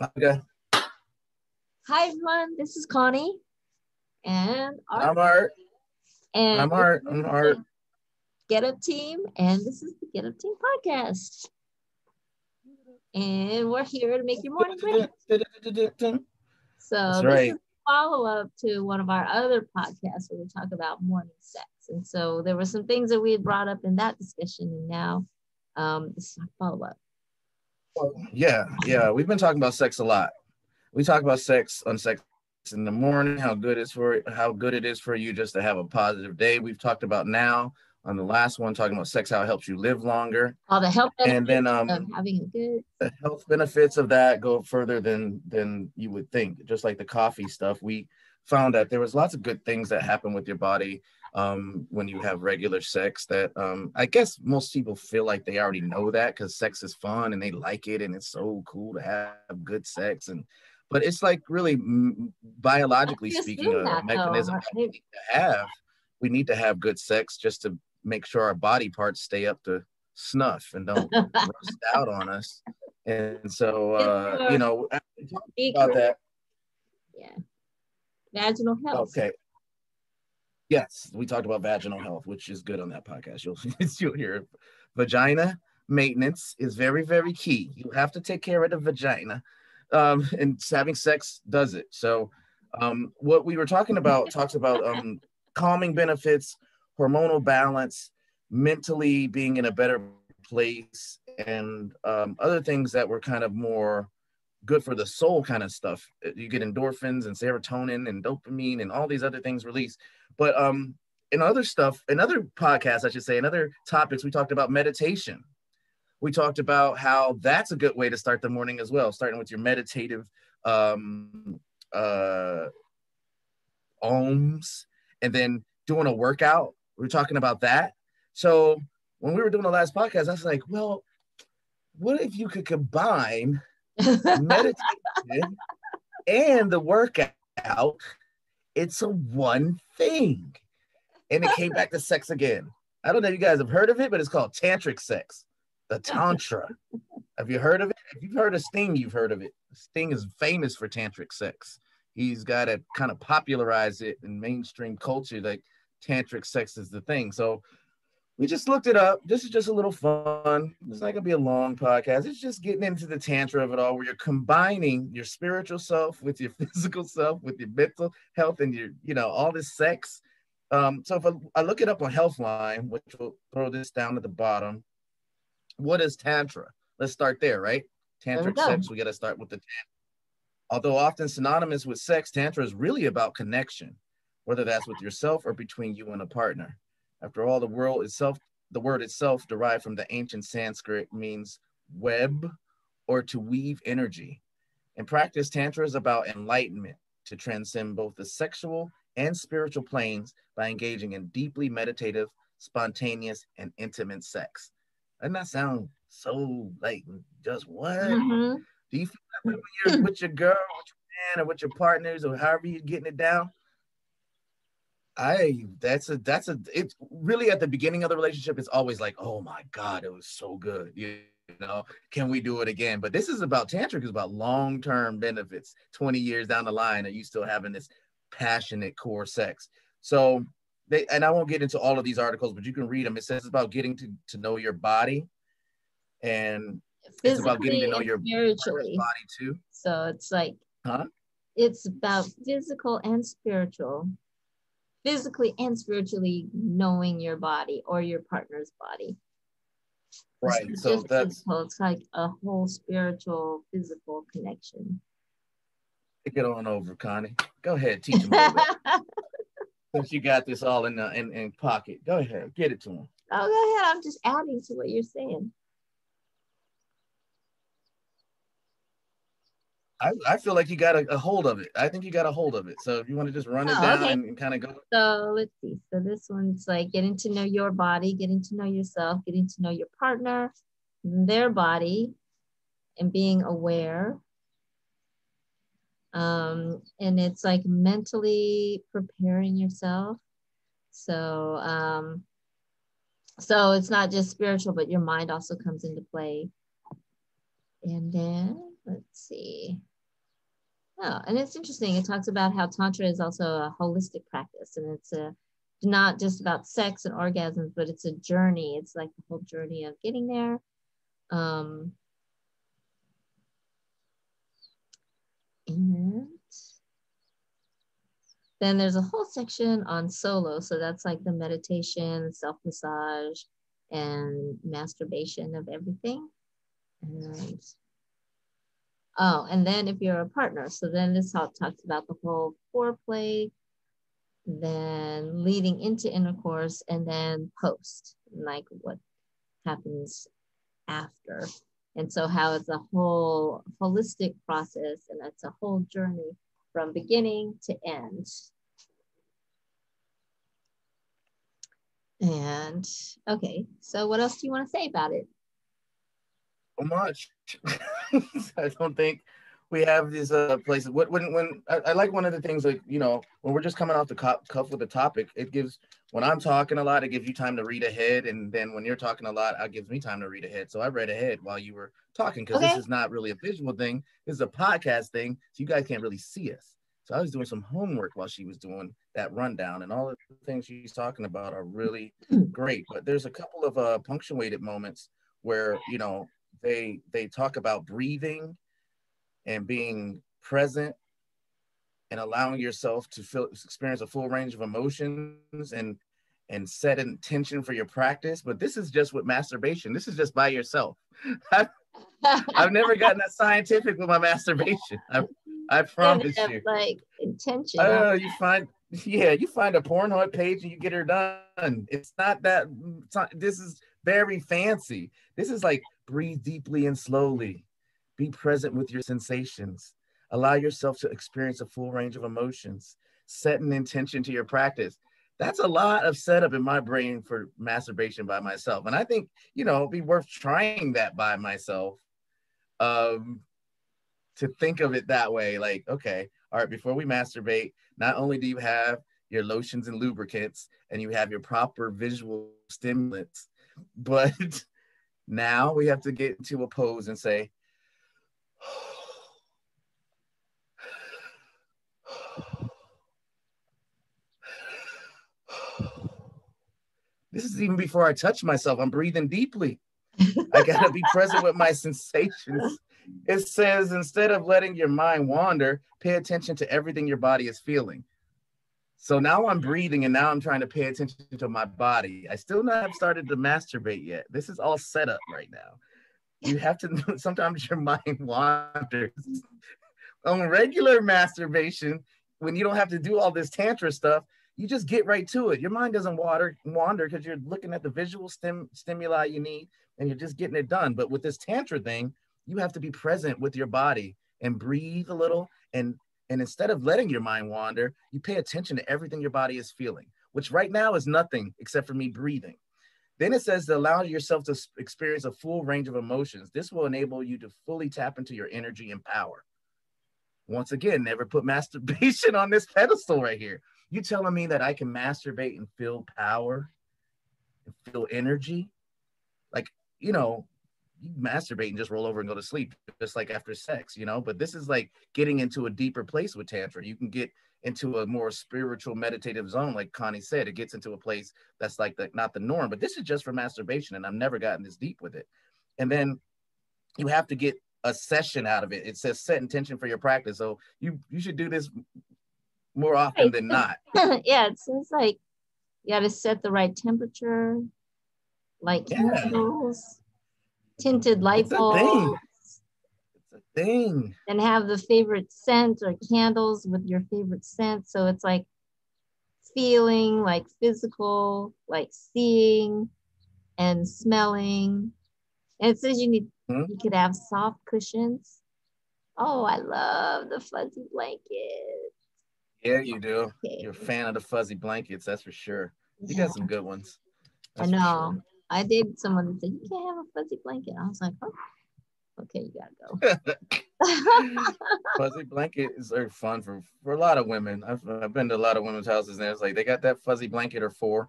Okay. Hi everyone, this is Connie. And Art. I'm Art. And I'm Art. I'm Art. Get Up Team, and this is the Get Up Team podcast. And we're here to make your morning great. So That's this right. is a follow-up to one of our other podcasts where we talk about morning sex. And so there were some things that we had brought up in that discussion, and now um, this is our follow-up. Yeah, yeah. We've been talking about sex a lot. We talk about sex on sex in the morning, how good it's for how good it is for you just to have a positive day. We've talked about now on the last one, talking about sex, how it helps you live longer. All the help And then um having a good the health benefits of that go further than than you would think. Just like the coffee stuff, we found that there was lots of good things that happen with your body um, when you have regular sex. That um, I guess most people feel like they already know that because sex is fun and they like it and it's so cool to have good sex and. But it's like really mm, biologically speaking, a that, mechanism that we need to have. We need to have good sex just to make sure our body parts stay up to snuff and don't rust out on us. And so, uh, you know, after talking Be about that, Yeah. Vaginal health. okay. Yes, we talked about vaginal health, which is good on that podcast. You'll you'll hear it. vagina maintenance is very very key. You have to take care of the vagina, um, and having sex does it. So, um, what we were talking about talks about um, calming benefits, hormonal balance, mentally being in a better place, and um, other things that were kind of more good for the soul kind of stuff. You get endorphins and serotonin and dopamine and all these other things released. But um, in other stuff, in other podcasts, I should say, in other topics, we talked about meditation. We talked about how that's a good way to start the morning as well, starting with your meditative um, uh, ohms and then doing a workout. We were talking about that. So when we were doing the last podcast, I was like, well, what if you could combine meditation and the workout? It's a one thing. And it came back to sex again. I don't know if you guys have heard of it, but it's called tantric sex, the tantra. have you heard of it? If you've heard of Sting, you've heard of it. Sting is famous for tantric sex. He's got to kind of popularize it in mainstream culture. Like tantric sex is the thing. So we just looked it up. This is just a little fun. It's not gonna be a long podcast. It's just getting into the tantra of it all, where you're combining your spiritual self with your physical self, with your mental health, and your, you know, all this sex. Um, so if I, I look it up on Healthline, which will throw this down at the bottom, what is tantra? Let's start there, right? There we sex. We got to start with the tantra. Although often synonymous with sex, tantra is really about connection, whether that's with yourself or between you and a partner. After all, the world itself, the word itself derived from the ancient Sanskrit means web or to weave energy. In practice, Tantra is about enlightenment to transcend both the sexual and spiritual planes by engaging in deeply meditative, spontaneous, and intimate sex. Doesn't that sound so like just what? Mhm. Do you feel that when you're with your girl, with your man, or with your partners, or however you're getting it down? I that's a that's a it's really at the beginning of the relationship, it's always like, oh my God, it was so good. You know, can we do it again? But this is about tantric is about long-term benefits, 20 years down the line, are you still having this passionate core sex? So they and I won't get into all of these articles, but you can read them. It says it's about getting to, to know your body and it's about getting to know your spiritually. body too. So it's like Huh? it's about physical and spiritual, physically and spiritually knowing your body or your partner's body. It's Right. not So that's physical, it's like a whole spiritual, physical connection. take it on over, Connie. Go ahead, teach them a. Since you got this all in the in, in pocket. Go ahead, get it to them. Oh, go ahead. I'm just adding to what you're saying. I, I feel like you got a, a hold of it. I think you got a hold of it. So if you want to just run it Oh, down okay. and, and kind of go. So let's see. So this one's like getting to know your body, getting to know yourself, getting to know your partner, their body, and being aware. Um, and it's like mentally preparing yourself. So um, so it's not just spiritual, but your mind also comes into play. And then let's see. Oh, and it's interesting. It talks about how Tantra is also a holistic practice and it's a not just about sex and orgasms, but it's a journey. It's like the whole journey of getting there. Um, and then there's a whole section on solo. So that's like the meditation, self massage, and masturbation of everything. And oh, and then if you're a partner, so then this talk talks about the whole foreplay, then leading into intercourse, and then post, like what happens after. And so how it's a whole holistic process and it's a whole journey from beginning to end. And okay, so what else do you want to say about it? So much. I don't think we have these uh, places. When when, when I, I, like one of the things like you know when we're just coming off the cuff with the topic, it gives when I'm talking a lot, it gives you time to read ahead, and then when you're talking a lot, it gives me time to read ahead. So I read ahead while you were talking because okay. this is not really a visual thing. This is a podcast thing, so you guys can't really see us. So I was doing some homework while she was doing that rundown, and all the things she's talking about are really great. But there's a couple of uh, punctuated moments where you know they they talk about breathing and being present and allowing yourself to feel experience a full range of emotions and and set intention for your practice. But this is just with masturbation. This is just by yourself. I've, I've never gotten that scientific with my masturbation. I, I promise you. like intention. Oh you find yeah you find a pornhub page and you get her done. It's not that it's not, this is very fancy. This is like breathe deeply and slowly be present with your sensations. Allow yourself to experience a full range of emotions. Set an intention to your practice. That's a lot of setup in my brain for masturbation by myself. And I think, you know, it'd be worth trying that by myself. Um, to think of it that way, like, okay, all right, before we masturbate, not only do you have your lotions and lubricants and you have your proper visual stimulants, but now we have to get into a pose and say, this is even before I touch myself. I'm breathing deeply. I gotta be present with my sensations. It says instead of letting your mind wander, pay attention to everything your body is feeling. So now I'm breathing and now I'm trying to pay attention to my body. I still not have started to masturbate yet. This is all set up right now you have to sometimes your mind wanders on regular masturbation when you don't have to do all this tantra stuff you just get right to it your mind doesn't water wander because you're looking at the visual stim, stimuli you need and you're just getting it done but with this tantra thing you have to be present with your body and breathe a little and and instead of letting your mind wander you pay attention to everything your body is feeling which right now is nothing except for me breathing then it says to allow yourself to experience a full range of emotions. This will enable you to fully tap into your energy and power. Once again, never put masturbation on this pedestal right here. You telling me that I can masturbate and feel power and feel energy? Like, you know, masturbate and just roll over and go to sleep, just like after sex, you know. But this is like getting into a deeper place with Tantra. You can get into a more spiritual meditative zone like connie said. It gets into a place that's like the not the norm but this is just for masturbation and i've never gotten this deep with it. And then you have to get a session out of it. It says set intention for your practice. So you you should do this more often than not. Yeah it says like you got to set the right temperature like yeah. candles tinted light bulbs It's a thing. And have the favorite scent or candles with your favorite scent. So it's like feeling, like physical, like seeing and smelling. And it says you need mm-hmm. you could have soft cushions. Oh, I love the fuzzy blankets. Yeah, you do. Okay. You're a fan of the fuzzy blankets, that's for sure. You yeah. got some good ones. I know. I did someone that said, You can't have a fuzzy blanket. I was like, Oh, okay, you gotta go. fuzzy blankets are fun for, for a lot of women. I've, I've been to a lot of women's houses and it's like they got that fuzzy blanket or four.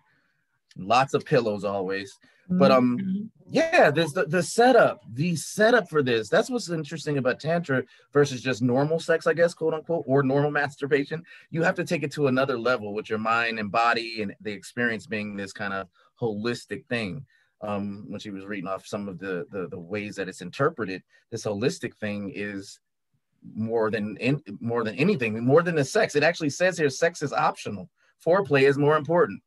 lots of pillows always. But um, Mhm. yeah, there's the, the setup, the setup for this. That's what's interesting about tantra versus just normal sex, I guess, quote unquote, or normal masturbation. You have to take it to another level with your mind and body and the experience being this kind of holistic thing. Um, when she was reading off some of the, the the ways that it's interpreted, this holistic thing is more than in, more than anything, more than the sex. It actually says here, sex is optional. Foreplay is more important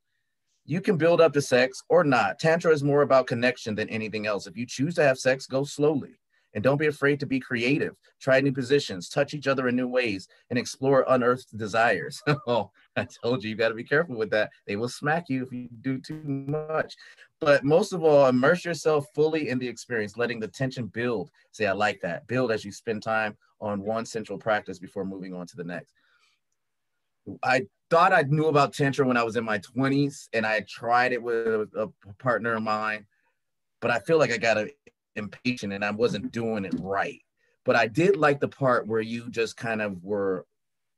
you can build up to sex or not. Tantra is more about connection than anything else. If you choose to have sex, go slowly and don't be afraid to be creative. Try new positions, touch each other in new ways, and explore unearthed desires. oh, I told you, you got to be careful with that. They will smack you if you do too much. But most of all, immerse yourself fully in the experience, letting the tension build. Say, I like that. Build as you spend time on one central practice before moving on to the next. I thought I knew about Tantra when I was in my 20s and I tried it with a, a partner of mine, but I feel like I got a, impatient and I wasn't doing it right. But I did like the part where you just kind of were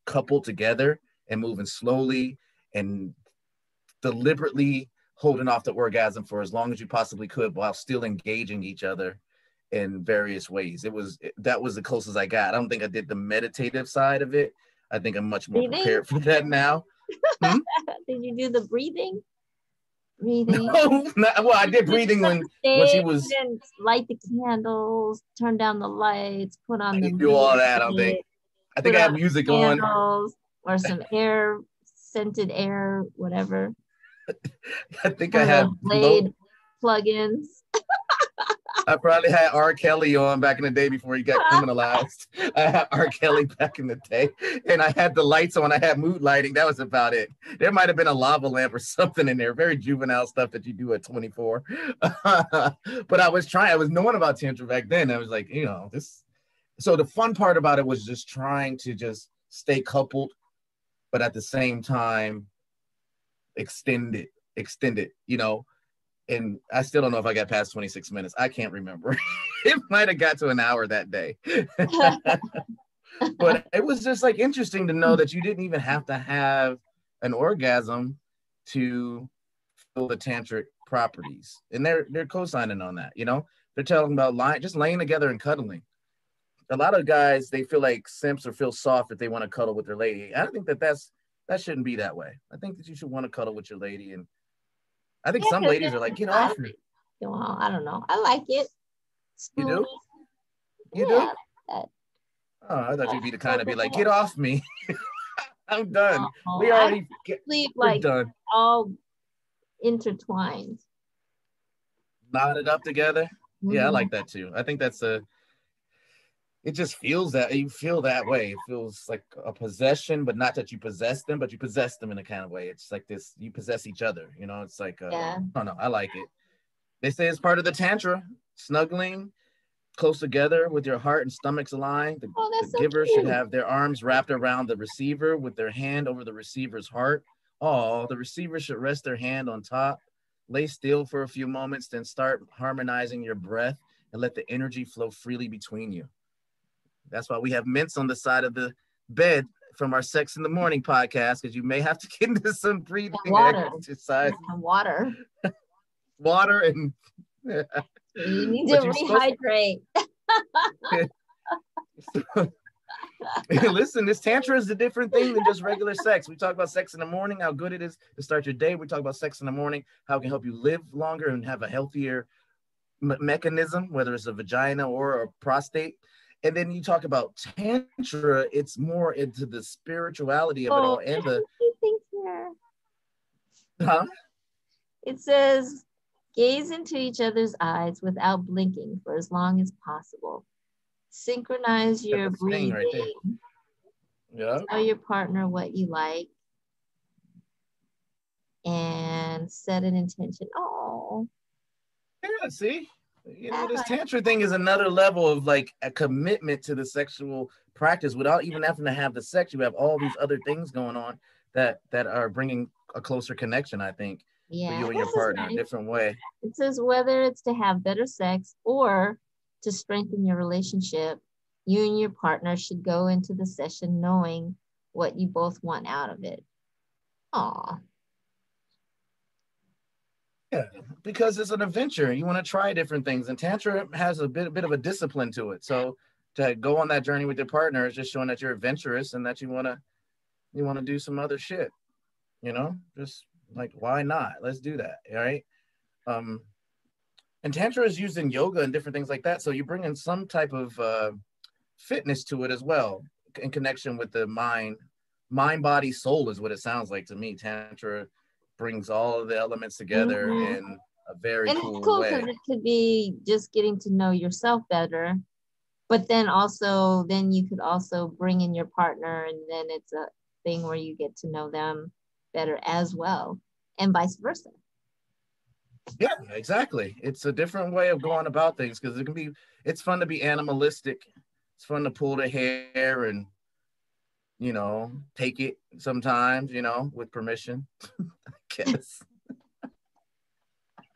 coupled together and moving slowly and deliberately holding off the orgasm for as long as you possibly could while still engaging each other in various ways. It was that was the closest I got. I don't think I did the meditative side of it. I think I'm much more prepared for that now. Hmm? Did you do the breathing? Breathing. No, not- well, I did breathing when when she was- light the candles, turn down the lights, put on I the do all that, I think. I think I had music on. candles, or some air scented air, whatever. I think I Or the Glade plugins. I probably had R. Kelly on back in the day before he got criminalized. I had R. Kelly back in the day, and I had the lights on. I had mood lighting. That was about it. There might have been a lava lamp or something in there. Very juvenile stuff that you do at 24. but I was trying. I was knowing about tantra back then. I was like, you know, this. So the fun part about it was just trying to just stay coupled, but at the same time, extend it, extend it. You know, and I still don't know if I got past 26 minutes. I can't remember. it might have got to an hour that day. but it was just like interesting to know that you didn't even have to have an orgasm to feel the tantric properties. And they're they're co-signing on that, you know? They're talking about lying, just laying together and cuddling. A lot of guys they feel like simps or feel soft if they want to cuddle with their lady. I don't think that that's that shouldn't be that way. I think that you should want to cuddle with your lady and I think Yeah, some ladies are like, get off me. Well, I don't know. I like it. You do? You do? Yeah. Oh, I thought you'd be the kind of be like, get off me. I'm done. We already get, sleep like done. all intertwined. Knotted up together. Yeah, I like mm-hmm. that too. I think that's a. It just feels that you feel that way. It feels like a possession, but not that you possess them, but you possess them in a kind of way. It's like this: you possess each other. You know, it's like uh, Yeah. I don't know. I like it. They say it's part of the tantra, snuggling close together with your heart and stomachs aligned. The, Oh, the so giver cute. should have their arms wrapped around the receiver with their hand over the receiver's heart. Oh, the receiver should rest their hand on top. Lay still for a few moments, then start harmonizing your breath and let the energy flow freely between you. That's why we have mints on the side of the bed from our Sex in the Morning podcast, because you may have to get into some breathing water. exercise, And water. water, and You need to rehydrate. Listen, this tantra is a different thing than just regular sex. We talk about sex in the morning, how good it is to start your day. We talk about sex in the morning, how it can help you live longer and have a healthier me- mechanism, whether it's a vagina or a prostate. And then you talk about tantra, it's more into the spirituality of it oh, all and the Two things here. huh? It says, gaze into each other's eyes without blinking for as long as possible. Synchronize your That's breathing. right there. Yeah. Tell your partner what you like. And set an intention. Oh, Yeah, see, you know, this tantra thing is another level of like a commitment to the sexual practice without even having to have the sex. You have all these other things going on that that are bringing a closer connection. I think yeah. for you and your this is partner, a nice. different way. It says whether it's to have better sex or to strengthen your relationship, you and your partner should go into the session knowing what you both want out of it. Aw. Yeah, because it's an adventure. You want to try different things, and tantra has a bit, a bit of a discipline to it. So to go on that journey with your partner is just showing that you're adventurous and that you want to, you want to do some other shit. You know, just like why not? Let's do that. All right. Um, and tantra is used in yoga and different things like that. So you bring in some type of uh, fitness to it as well, in connection with the mind, mind, body, soul is what it sounds like to me. Tantra brings all of the elements together mm-hmm. in a very and cool, it's cool because it could be just getting to know yourself better. But then also then you could also bring in your partner and then it's a thing where you get to know them better as well and vice versa. Yeah exactly. It's a different way of going about things because it can be it's fun to be animalistic. It's fun to pull the hair and you know take it sometimes you know with permission i guess.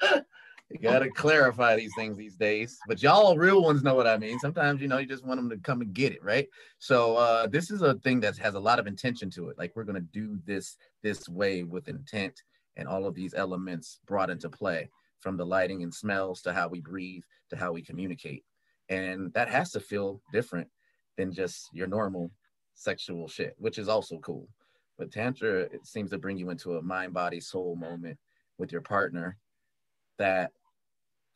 You got to clarify these things these days but y'all real ones know what i mean. Sometimes you know you just want them to come and get it right? So uh this is a thing that has a lot of intention to it. Like we're to do this this way with intent and all of these elements brought into play from the lighting and smells to how we breathe to how we communicate. And that has to feel different than just your normal sexual shit which is also cool but tantra it seems to bring you into a mind body soul moment with your partner that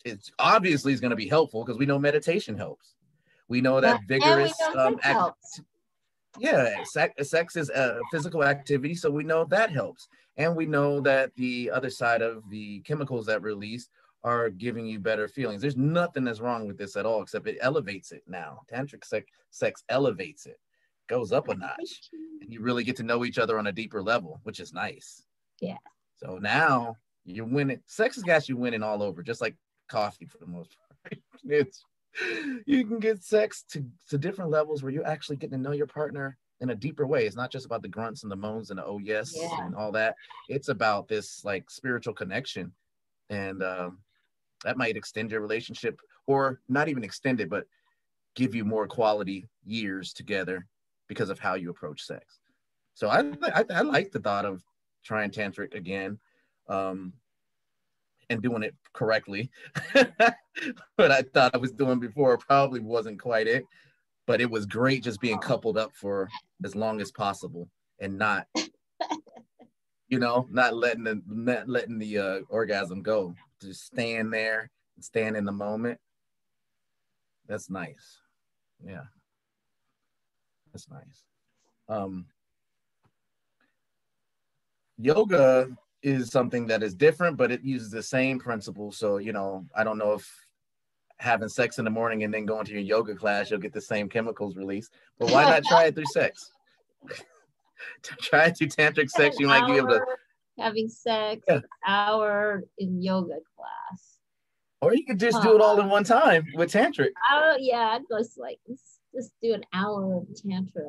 it's obviously is going to be helpful because we know meditation helps. We know that yeah, vigorous um, act- yeah, sex, sex is a physical activity, so we know that helps, and we know that the other side of the chemicals that release are giving you better feelings. There's nothing that's wrong with this at all, except it elevates it now. Tantric sex, sex elevates it, goes up a notch, and you really get to know each other on a deeper level, which is nice. Yeah. So now you're winning. Sex has got you winning all over, just like coffee for the most part. it's you can get sex to, to different levels where you're actually getting to know your partner in a deeper way. It's not just about the grunts and the moans and the oh yes yeah. and all that. It's about this like spiritual connection. And um, that might extend your relationship or not even extend it, but give you more quality years together because of how you approach sex. So I, I, I like the thought of trying tantric again. Um, and doing it correctly. but I thought I was doing before probably wasn't quite it. But it was great just being coupled up for as long as possible and not, you know, not letting the not letting the uh, orgasm go. Just stand there and stand in the moment. That's nice. Yeah. That's nice. Um, yoga is something that is different, but it uses the same principle. So, you know, I don't know if having sex in the morning and then going to your yoga class, you'll get the same chemicals released. But why not try it through sex? try it through tantric sex. You might be able to having sex yeah. an hour in yoga class. Or you could just do it all in one time with tantric. Oh yeah, I'd just like just do an hour of tantra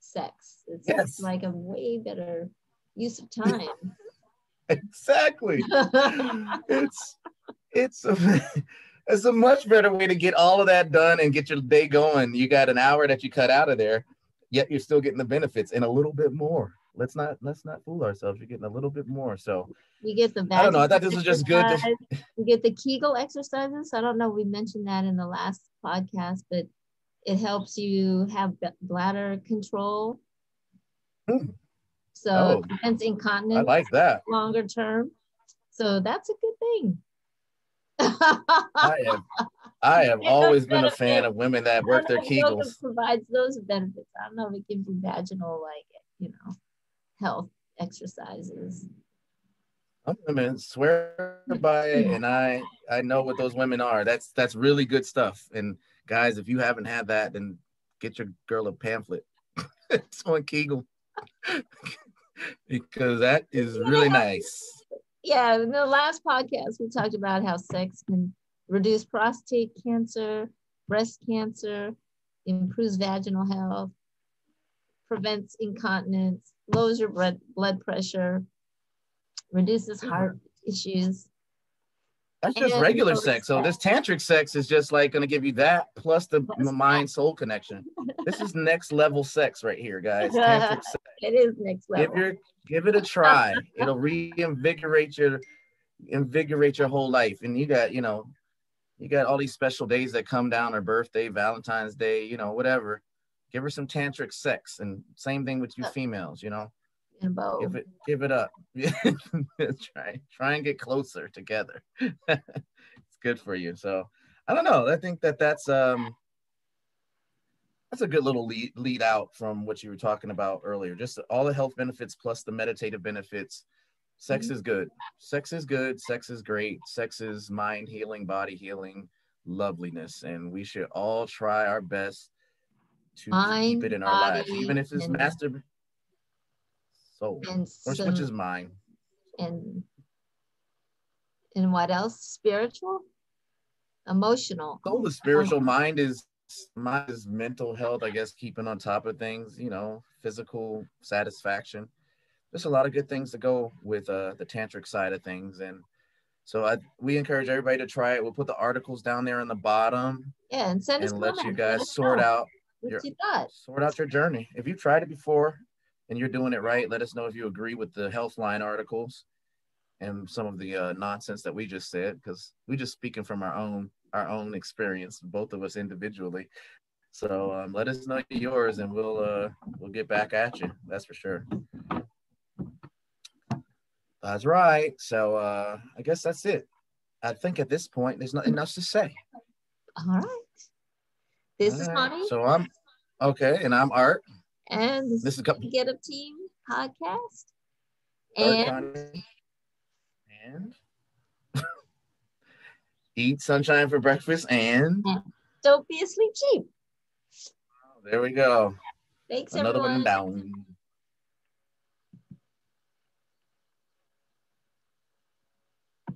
sex. It's yes. like a way better use of time exactly. it's it's a, it's a much better way to get all of that done and get your day going. You got an hour that you cut out of there, yet you're still getting the benefits and a little bit more. Let's not let's not fool ourselves. You're getting a little bit more. So you get the I don't know. I thought this was just good. To... you get the Kegel exercises. I don't know. We mentioned that in the last podcast, but it helps you have bladder control. Hmm. So oh, prevents incontinence. I like that. Longer term. So that's a good thing. I have, I have always been a fan of women that work their Kegels. Provides those benefits. I don't know if it gives you vaginal, like you know, health exercises. Some women swear mm-hmm. by it, and I I know what those women are. That's that's really good stuff. And guys, if you haven't had that, then get your girl a pamphlet. it's on Kegel because that is really nice. Yeah, in the last podcast, we talked about how sex can reduce prostate cancer, breast cancer, improves vaginal health, prevents incontinence, lowers your blood, blood pressure, reduces heart issues, that's just and regular sex. So this tantric sex is just like going to give you that plus the mind soul connection. This is next level sex right here, guys. it is next level. Give, your, give it a try. It'll reinvigorate your invigorate your whole life. And you got, you know, you got all these special days that come down, her birthday, Valentine's Day, you know, whatever. Give her some tantric sex, and same thing with you uh, females, you know. Give it, give it up. try, try and get closer together. it's good for you. So, I don't know. I think that that's um, that's a good little lead lead out from what you were talking about earlier. Just all the health benefits plus the meditative benefits Sex mm-hmm. is good. Sex is good. Sex is great. Sex is mind healing, body healing, loveliness. And we should all try our best to mind, keep it in our lives, even if it's master soul. And or which is mine. And and what else? Spiritual, emotional. Soul is spiritual. Mind is mind is mental health. I guess keeping on top of things. You know, physical satisfaction there's a lot of good things to go with uh, the tantric side of things and so I, we encourage everybody to try it we'll put the articles down there in the bottom yeah and send and let you guys sort out your, you sort out your journey if you've tried it before and you're doing it right let us know if you agree with the healthline articles and some of the uh, nonsense that we just said because we just speaking from our own our own experience both of us individually so um, let us know yours and we'll uh, we'll get back at you that's for sure that's right. So uh, I guess that's it. I think at this point, there's nothing else to say. All right. This All is right. So I'm okay, and I'm Art. And this, this is a Get Up Team podcast. And, and eat sunshine for breakfast and don't be asleep cheap. There we go. Thanks, Another everyone. one down.